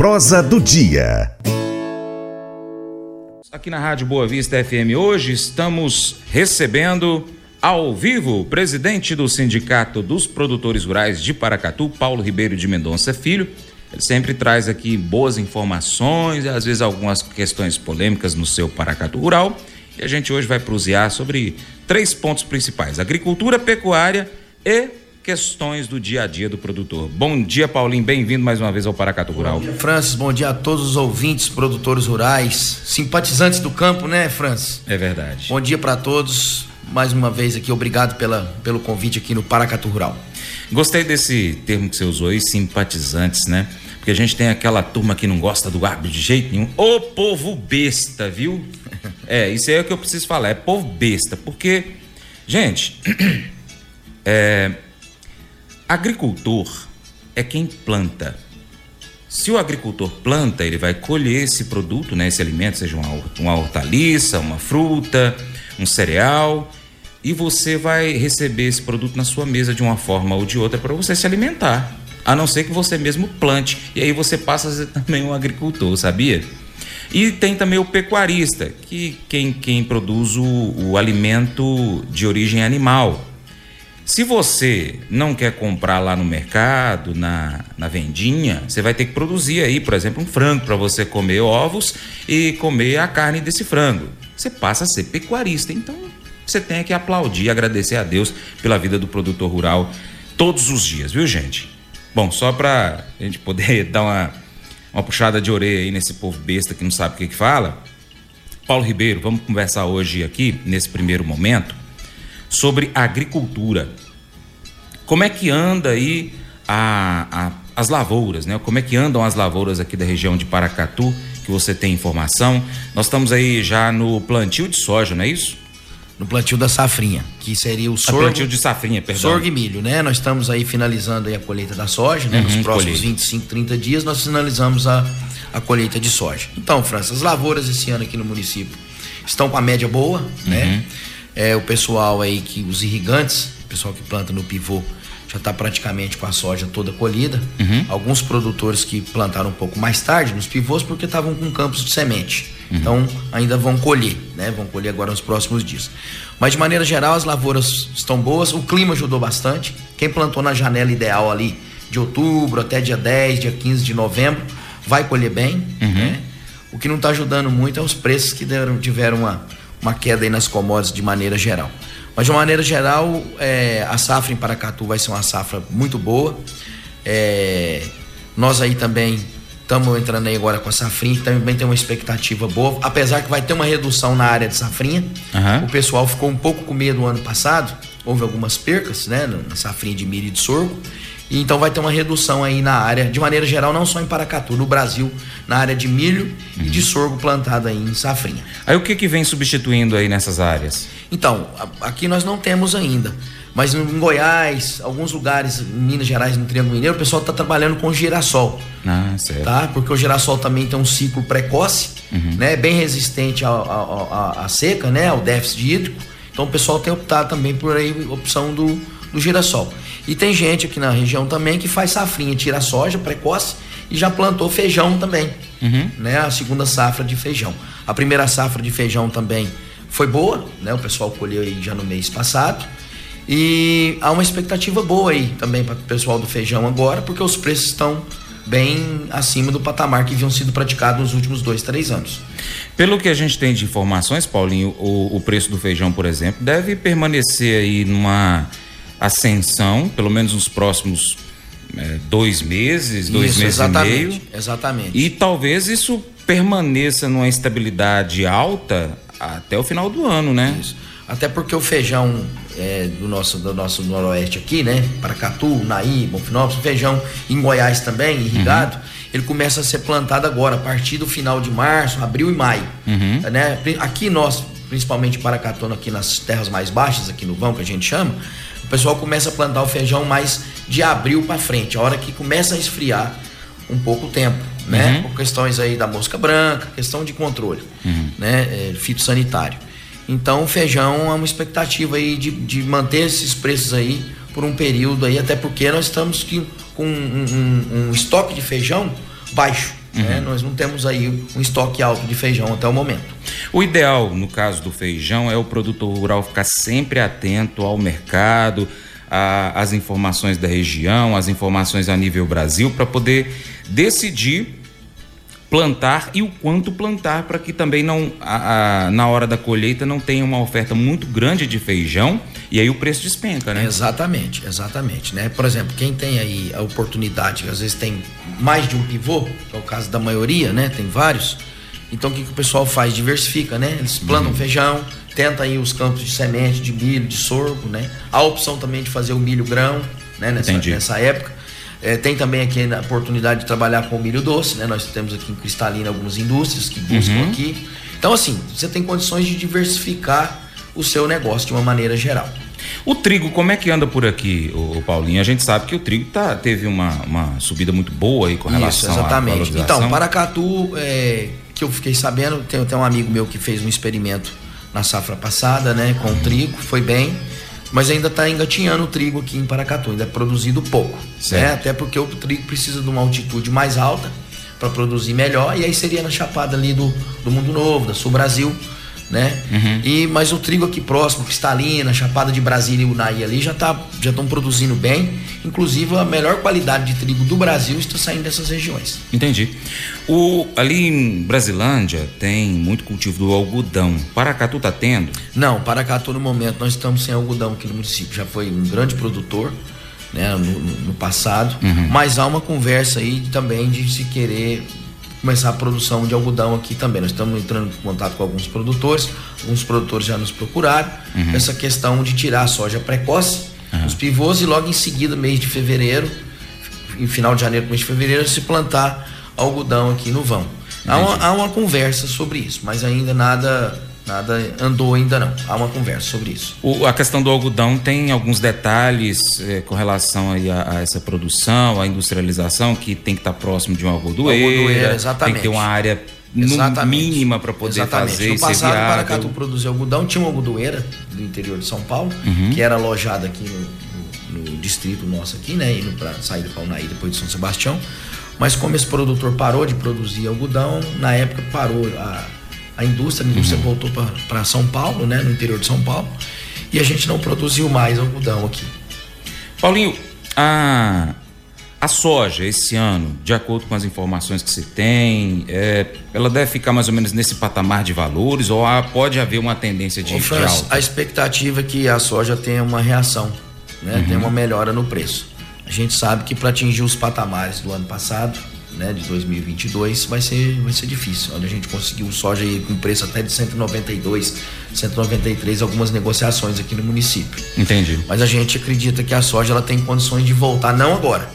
Prosa do dia. Aqui na Rádio Boa Vista FM hoje estamos recebendo ao vivo o presidente do Sindicato dos Produtores Rurais de Paracatu, Paulo Ribeiro de Mendonça Filho. Ele sempre traz aqui boas informações às vezes algumas questões polêmicas no seu Paracatu Rural. E a gente hoje vai prosear sobre três pontos principais: agricultura, pecuária e questões do dia a dia do produtor. Bom dia, Paulinho, bem-vindo mais uma vez ao Paracatu Rural. Bom dia, Francis, bom dia a todos os ouvintes, produtores rurais, simpatizantes do campo, né, Francis? É verdade. Bom dia para todos, mais uma vez aqui, obrigado pela, pelo convite aqui no Paracatu Rural. Gostei desse termo que você usou aí, simpatizantes, né? Porque a gente tem aquela turma que não gosta do agro de jeito nenhum. Ô povo besta, viu? É, isso aí é o que eu preciso falar, é povo besta. Porque, gente, é, agricultor é quem planta. Se o agricultor planta, ele vai colher esse produto, né, esse alimento, seja uma, uma hortaliça, uma fruta, um cereal, e você vai receber esse produto na sua mesa de uma forma ou de outra para você se alimentar. A não ser que você mesmo plante. E aí você passa a ser também um agricultor, sabia? E tem também o pecuarista, que quem, quem produz o, o alimento de origem animal. Se você não quer comprar lá no mercado, na, na vendinha, você vai ter que produzir aí, por exemplo, um frango para você comer ovos e comer a carne desse frango. Você passa a ser pecuarista. Então, você tem que aplaudir agradecer a Deus pela vida do produtor rural todos os dias, viu, gente? Bom, só para a gente poder dar uma uma puxada de orelha aí nesse povo besta que não sabe o que, que fala. Paulo Ribeiro, vamos conversar hoje aqui, nesse primeiro momento, sobre agricultura. Como é que anda aí a, a, as lavouras, né? Como é que andam as lavouras aqui da região de Paracatu, que você tem informação? Nós estamos aí já no plantio de soja, não é isso? no plantio da safrinha, que seria o sorgo. plantio de safrinha, perdão. Sorgo e milho, né? Nós estamos aí finalizando aí a colheita da soja, né? Uhum, Nos próximos colheita. 25, 30 dias nós finalizamos a, a colheita de soja. Então, França, as lavouras esse ano aqui no município estão com a média boa, né? uhum. né? É, o pessoal aí que os irrigantes, o pessoal que planta no pivô, já está praticamente com a soja toda colhida. Uhum. Alguns produtores que plantaram um pouco mais tarde nos pivôs porque estavam com campos de semente. Uhum. Então ainda vão colher, né? Vão colher agora nos próximos dias. Mas de maneira geral as lavouras estão boas, o clima ajudou bastante. Quem plantou na janela ideal ali de outubro até dia 10, dia 15 de novembro, vai colher bem, uhum. né? O que não está ajudando muito é os preços que deram, tiveram uma, uma queda aí nas commodities de maneira geral. Mas de uma maneira geral, é, a safra em Paracatu vai ser uma safra muito boa. É, nós aí também estamos entrando aí agora com a safrinha, que também tem uma expectativa boa, apesar que vai ter uma redução na área de safrinha. Uhum. O pessoal ficou um pouco com medo no ano passado, houve algumas percas, né, na safrinha de milho e de sorgo. E então vai ter uma redução aí na área, de maneira geral, não só em Paracatu, no Brasil, na área de milho uhum. e de sorgo plantado aí em safrinha. Aí o que que vem substituindo aí nessas áreas? Então, aqui nós não temos ainda. Mas em Goiás, alguns lugares, em Minas Gerais, no Triângulo Mineiro, o pessoal está trabalhando com girassol. Ah, certo. Tá? Porque o girassol também tem um ciclo precoce, uhum. né? Bem resistente à seca, né? Ao déficit hídrico. Então o pessoal tem optado também por aí opção do, do girassol. E tem gente aqui na região também que faz safrinha, tira soja precoce e já plantou feijão também, uhum. né? A segunda safra de feijão. A primeira safra de feijão também foi boa, né? O pessoal colheu aí já no mês passado. E há uma expectativa boa aí também para o pessoal do feijão agora, porque os preços estão bem acima do patamar que haviam sido praticados nos últimos dois, três anos. Pelo que a gente tem de informações, Paulinho, o, o preço do feijão, por exemplo, deve permanecer aí numa ascensão, pelo menos nos próximos é, dois meses, dois isso, meses exatamente, e meio. Exatamente. E talvez isso permaneça numa estabilidade alta até o final do ano, né? Isso. Até porque o feijão é, do, nosso, do nosso noroeste aqui, né? Paracatu, Naí, Bonfinópolis, feijão em Goiás também, irrigado, uhum. ele começa a ser plantado agora, a partir do final de março, abril e maio. Uhum. Né? Aqui nós, principalmente Paracatu, aqui nas terras mais baixas, aqui no vão que a gente chama, pessoal começa a plantar o feijão mais de abril para frente, a hora que começa a esfriar um pouco o tempo, né? Uhum. Por questões aí da mosca branca, questão de controle, uhum. né? É, fitossanitário. Então o feijão é uma expectativa aí de, de manter esses preços aí por um período aí, até porque nós estamos com um, um, um estoque de feijão baixo. Uhum. Né? Nós não temos aí um estoque alto de feijão até o momento. O ideal, no caso do feijão, é o produtor rural ficar sempre atento ao mercado, às informações da região, às informações a nível Brasil, para poder decidir plantar e o quanto plantar para que também não a, a, na hora da colheita não tenha uma oferta muito grande de feijão e aí o preço despenca, né? Exatamente, exatamente, né? Por exemplo, quem tem aí a oportunidade, às vezes tem mais de um pivô, que é o caso da maioria, né? Tem vários. Então o que, que o pessoal faz? Diversifica, né? Eles plantam uhum. feijão, tenta aí os campos de semente, de milho, de sorgo, né? A opção também de fazer o milho grão, né? Nessa, nessa época. É, tem também aqui a oportunidade de trabalhar com milho doce, né? Nós temos aqui em Cristalina algumas indústrias que buscam uhum. aqui. Então, assim, você tem condições de diversificar o seu negócio de uma maneira geral. O trigo, como é que anda por aqui, o Paulinho? A gente sabe que o trigo tá, teve uma, uma subida muito boa aí com relação Isso, exatamente. à Então, Paracatu, é, que eu fiquei sabendo, tem até um amigo meu que fez um experimento na safra passada, né, com o trigo, foi bem mas ainda está engatinhando o trigo aqui em Paracatu, ainda é produzido pouco. Né? Até porque o trigo precisa de uma altitude mais alta para produzir melhor, e aí seria na chapada ali do, do Mundo Novo, da Sul Brasil né? Uhum. E mas o trigo aqui próximo, Cristalina, Chapada de Brasília e Unai ali já tá já estão produzindo bem, inclusive a melhor qualidade de trigo do Brasil está saindo dessas regiões. Entendi. O ali em Brasilândia tem muito cultivo do algodão. Paracatu tá tendo? Não, Paracatu no momento nós estamos sem algodão aqui no município. Já foi um grande produtor. Né, no, no passado, uhum. mas há uma conversa aí também de se querer começar a produção de algodão aqui também. Nós estamos entrando em contato com alguns produtores, alguns produtores já nos procuraram. Uhum. Essa questão de tirar a soja precoce, uhum. os pivôs, e logo em seguida, mês de fevereiro, em final de janeiro, mês de fevereiro, se plantar algodão aqui no vão. Há uma, há uma conversa sobre isso, mas ainda nada Nada andou ainda não. Há uma conversa sobre isso. O, a questão do algodão tem alguns detalhes eh, com relação aí a, a, essa produção, a industrialização, que tem que estar próximo de uma algodoeira. Algodoeira, exatamente. Tem que ter uma área mínima para poder exatamente. fazer. No passado, Paracatu produzia algodão, tinha uma algodoeira do interior de São Paulo, uhum. que era alojada aqui no, no, no, distrito nosso aqui, né? Indo para sair do Paunaí depois de São Sebastião. Mas como esse produtor parou de produzir algodão, na época parou a a indústria, a indústria uhum. voltou para São Paulo, né, no interior de São Paulo, e a gente não produziu mais algodão aqui. Paulinho, a, a soja esse ano, de acordo com as informações que você tem, é, ela deve ficar mais ou menos nesse patamar de valores ou há, pode haver uma tendência de, Ô, Franz, de? A expectativa é que a soja tenha uma reação, né, uhum. tenha uma melhora no preço. A gente sabe que para atingir os patamares do ano passado, né, de 2022 vai ser, vai ser difícil. Olha, a gente conseguiu soja aí com preço até de 192, 193, algumas negociações aqui no município. Entendi. Mas a gente acredita que a soja ela tem condições de voltar, não agora.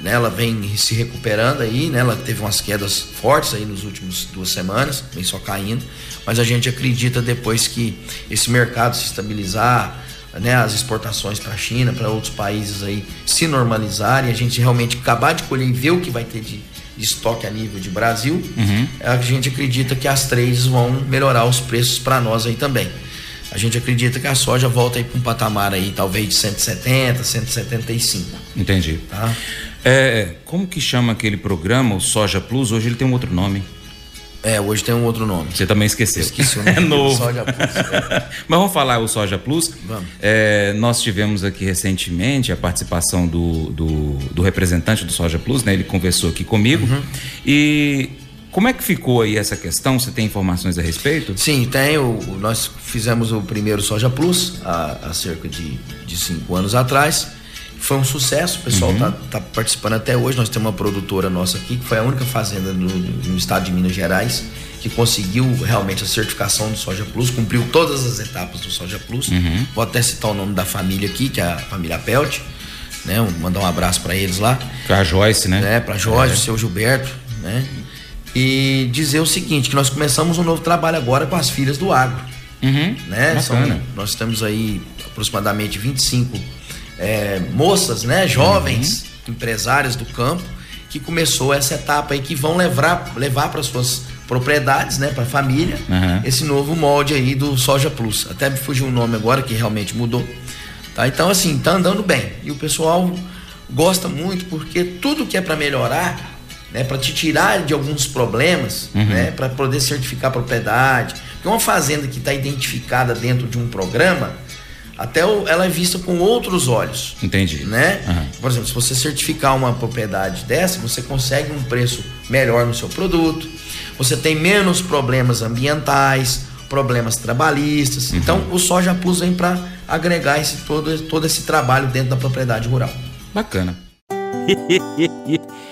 Né, ela vem se recuperando aí, né, ela teve umas quedas fortes aí nos últimos duas semanas, vem só caindo, mas a gente acredita depois que esse mercado se estabilizar, né, as exportações para a China, para outros países aí se normalizarem, a gente realmente acabar de colher e ver o que vai ter de, de estoque a nível de Brasil, uhum. a gente acredita que as três vão melhorar os preços para nós aí também. A gente acredita que a soja volta aí para um patamar aí talvez de 170, 175. Entendi. Tá? É, como que chama aquele programa, o Soja Plus? Hoje ele tem um outro nome. É, hoje tem um outro nome. Você também esqueceu. Esqueci o nome. É novo. Soja Plus. É. Mas vamos falar o Soja Plus. Vamos. É, nós tivemos aqui recentemente a participação do, do, do, representante do Soja Plus, né? Ele conversou aqui comigo. Uhum. E como é que ficou aí essa questão? Você tem informações a respeito? Sim, tenho. Nós fizemos o primeiro Soja Plus há, há cerca de, de cinco anos atrás. Foi um sucesso, o pessoal está uhum. tá participando até hoje. Nós temos uma produtora nossa aqui, que foi a única fazenda no, no estado de Minas Gerais que conseguiu realmente a certificação do Soja Plus, cumpriu todas as etapas do Soja Plus. Uhum. Vou até citar o nome da família aqui, que é a família Pelt, né? Mandar um abraço para eles lá. Para Joyce, né? É, para Joyce, é. o seu Gilberto, né? E dizer o seguinte, que nós começamos um novo trabalho agora com as filhas do agro. Uhum. Né? São, nós temos aí aproximadamente 25 é, moças, né, jovens, uhum. empresárias do campo, que começou essa etapa aí que vão levar levar para suas propriedades, né, para a família, uhum. esse novo molde aí do Soja Plus. Até me fugiu o nome agora que realmente mudou. Tá? Então assim, tá andando bem. E o pessoal gosta muito porque tudo que é para melhorar né, para te tirar de alguns problemas, uhum. né, para poder certificar a propriedade. Porque uma fazenda que está identificada dentro de um programa, até ela é vista com outros olhos. Entendi. Né? Uhum. Por exemplo, se você certificar uma propriedade dessa, você consegue um preço melhor no seu produto, você tem menos problemas ambientais, problemas trabalhistas. Uhum. Então, o Soja Plus vem para agregar esse, todo, todo esse trabalho dentro da propriedade rural. Bacana.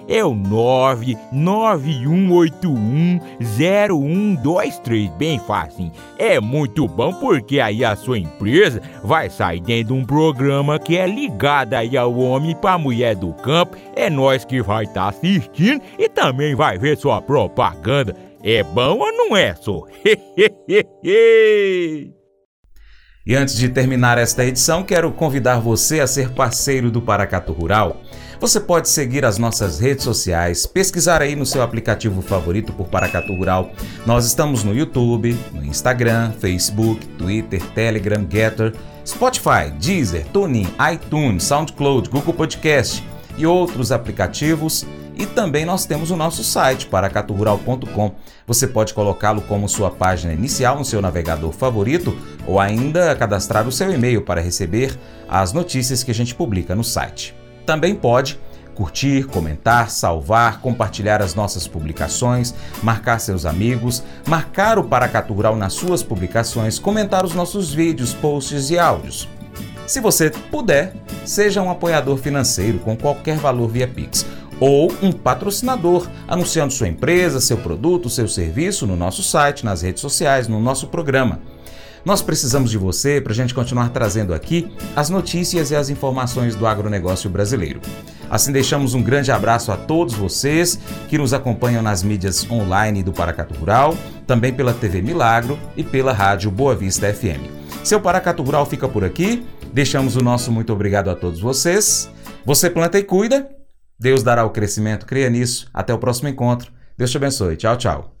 é o 991810123. Bem fácil. É muito bom porque aí a sua empresa vai sair dentro de um programa que é ligado aí ao homem para mulher do campo. É nós que vai estar tá assistindo e também vai ver sua propaganda. É bom ou não é, só? E antes de terminar esta edição, quero convidar você a ser parceiro do Paracato Rural. Você pode seguir as nossas redes sociais, pesquisar aí no seu aplicativo favorito por Paracato Rural. Nós estamos no YouTube, no Instagram, Facebook, Twitter, Telegram, Getter, Spotify, Deezer, TuneIn, iTunes, SoundCloud, Google Podcast e outros aplicativos e também nós temos o nosso site, paracaturural.com. Você pode colocá-lo como sua página inicial no seu navegador favorito ou ainda cadastrar o seu e-mail para receber as notícias que a gente publica no site. Também pode curtir, comentar, salvar, compartilhar as nossas publicações, marcar seus amigos, marcar o Paracatu Rural nas suas publicações, comentar os nossos vídeos, posts e áudios. Se você puder, seja um apoiador financeiro com qualquer valor via Pix ou um patrocinador, anunciando sua empresa, seu produto, seu serviço no nosso site, nas redes sociais, no nosso programa. Nós precisamos de você para a gente continuar trazendo aqui as notícias e as informações do agronegócio brasileiro. Assim, deixamos um grande abraço a todos vocês que nos acompanham nas mídias online do Paracatu Rural, também pela TV Milagro e pela Rádio Boa Vista FM. Seu Paracatu Rural fica por aqui. Deixamos o nosso muito obrigado a todos vocês. Você planta e cuida Deus dará o crescimento, creia nisso. Até o próximo encontro. Deus te abençoe. Tchau, tchau.